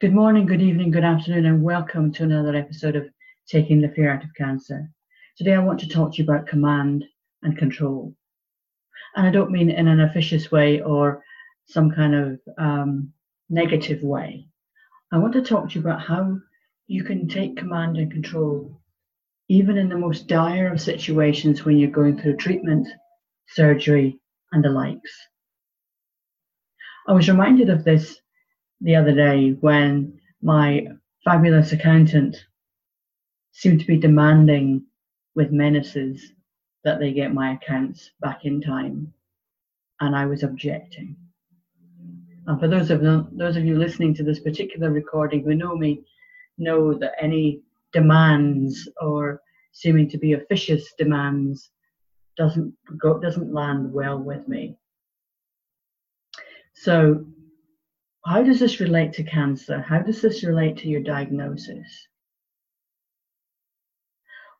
Good morning, good evening, good afternoon, and welcome to another episode of Taking the Fear Out of Cancer. Today, I want to talk to you about command and control. And I don't mean in an officious way or some kind of um, negative way. I want to talk to you about how you can take command and control even in the most dire of situations when you're going through treatment, surgery, and the likes. I was reminded of this the other day when my fabulous accountant seemed to be demanding with menaces that they get my accounts back in time, and I was objecting. And for those of those of you listening to this particular recording who know me, know that any demands or seeming to be officious demands doesn't go doesn't land well with me. So how does this relate to cancer? How does this relate to your diagnosis?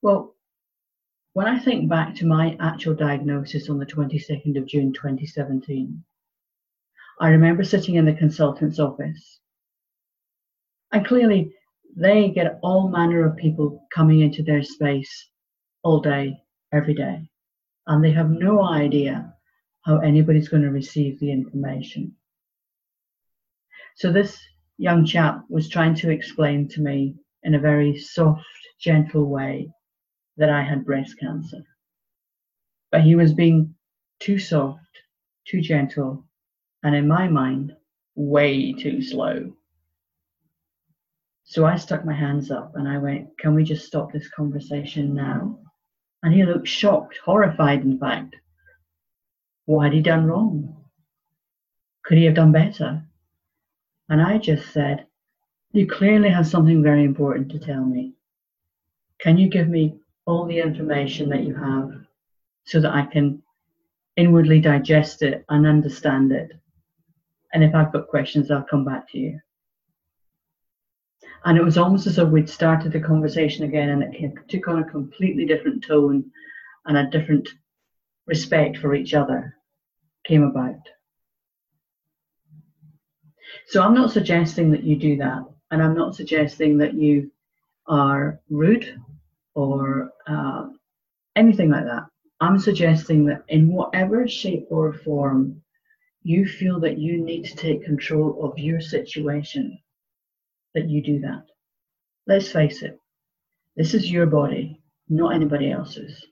Well, when I think back to my actual diagnosis on the 22nd of June 2017, I remember sitting in the consultant's office. And clearly, they get all manner of people coming into their space all day, every day. And they have no idea how anybody's going to receive the information. So this young chap was trying to explain to me in a very soft, gentle way that I had breast cancer. But he was being too soft, too gentle, and in my mind, way too slow. So I stuck my hands up and I went, Can we just stop this conversation now? And he looked shocked, horrified, in fact. What had he done wrong? Could he have done better? And I just said, You clearly have something very important to tell me. Can you give me all the information that you have so that I can inwardly digest it and understand it? And if I've got questions, I'll come back to you. And it was almost as though we'd started the conversation again and it took on a completely different tone and a different respect for each other came about. So I'm not suggesting that you do that, and I'm not suggesting that you are rude or uh, anything like that. I'm suggesting that in whatever shape or form you feel that you need to take control of your situation, that you do that. Let's face it, this is your body, not anybody else's.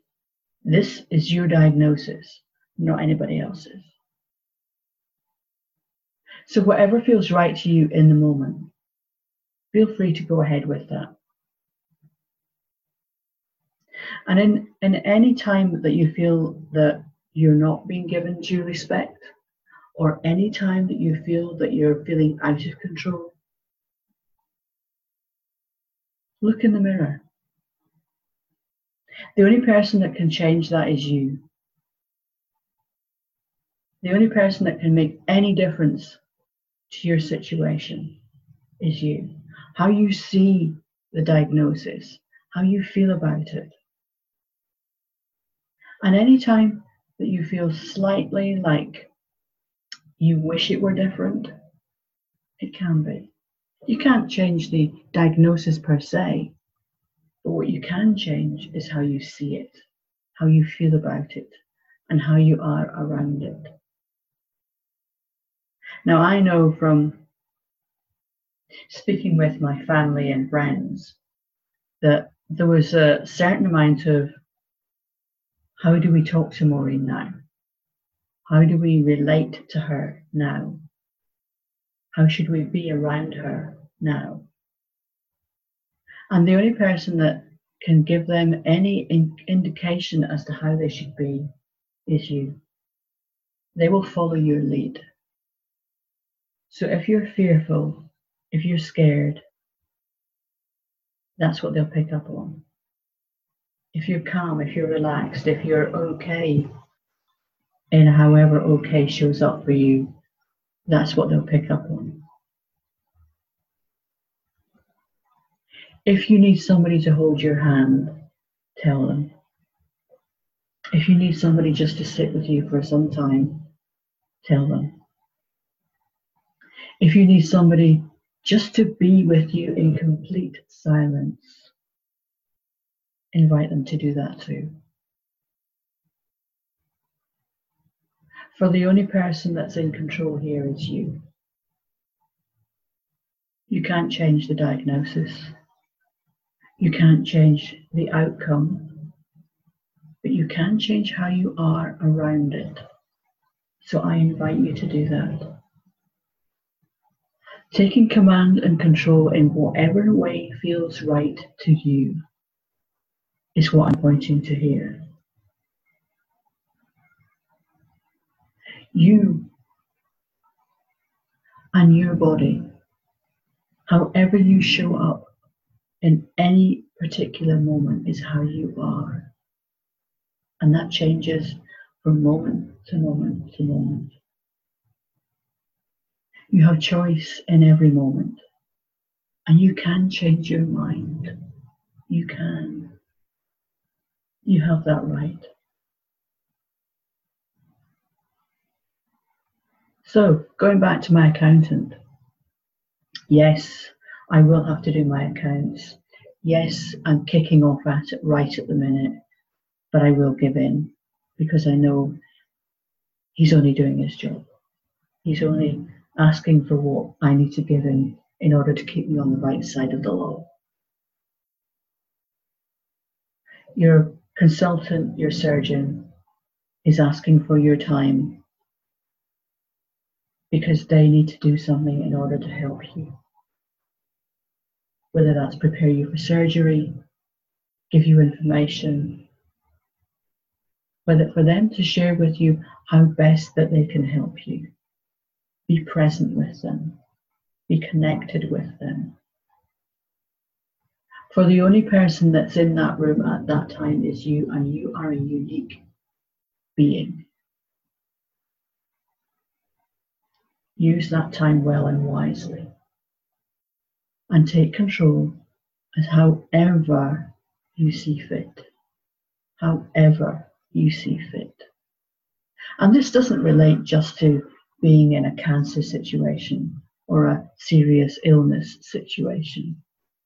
This is your diagnosis, not anybody else's. So, whatever feels right to you in the moment, feel free to go ahead with that. And in, in any time that you feel that you're not being given due respect, or any time that you feel that you're feeling out of control, look in the mirror. The only person that can change that is you. The only person that can make any difference to your situation is you. How you see the diagnosis, how you feel about it. And anytime that you feel slightly like you wish it were different, it can be. You can't change the diagnosis per se, but what you can change is how you see it, how you feel about it, and how you are around it. Now, I know from speaking with my family and friends that there was a certain amount of how do we talk to Maureen now? How do we relate to her now? How should we be around her now? And the only person that can give them any in- indication as to how they should be is you. They will follow your lead. So if you're fearful, if you're scared, that's what they'll pick up on. If you're calm, if you're relaxed, if you're okay, and however okay shows up for you, that's what they'll pick up on. If you need somebody to hold your hand, tell them. If you need somebody just to sit with you for some time, tell them. If you need somebody just to be with you in complete silence, invite them to do that too. For the only person that's in control here is you. You can't change the diagnosis. You can't change the outcome, but you can change how you are around it. So I invite you to do that. Taking command and control in whatever way feels right to you is what I'm pointing to here. You and your body, however you show up in any particular moment, is how you are. And that changes from moment to moment to moment. You have choice in every moment, and you can change your mind. You can. You have that right. So, going back to my accountant, yes, I will have to do my accounts. Yes, I'm kicking off at it right at the minute, but I will give in because I know he's only doing his job. He's only asking for what I need to give him in order to keep me on the right side of the law. Your consultant, your surgeon, is asking for your time because they need to do something in order to help you. Whether that's prepare you for surgery, give you information, whether for them to share with you how best that they can help you. Be present with them, be connected with them. For the only person that's in that room at that time is you, and you are a unique being. Use that time well and wisely. And take control as however you see fit. However you see fit. And this doesn't relate just to being in a cancer situation or a serious illness situation.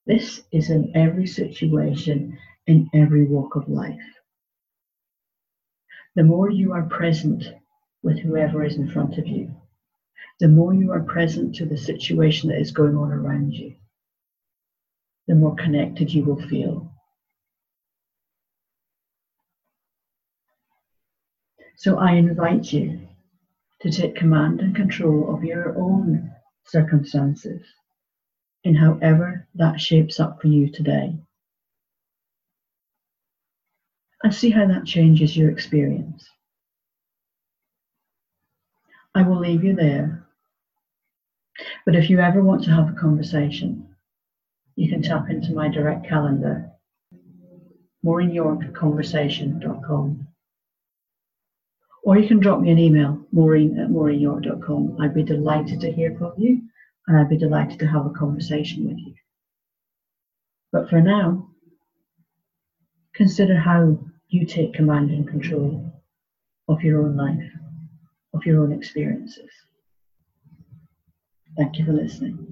This is in every situation, in every walk of life. The more you are present with whoever is in front of you, the more you are present to the situation that is going on around you, the more connected you will feel. So I invite you to take command and control of your own circumstances in however that shapes up for you today. And see how that changes your experience. I will leave you there. But if you ever want to have a conversation, you can tap into my direct calendar, maureenyorkconversation.com. Or you can drop me an email, maureen at maureenyork.com. I'd be delighted to hear from you and I'd be delighted to have a conversation with you. But for now, consider how you take command and control of your own life, of your own experiences. Thank you for listening.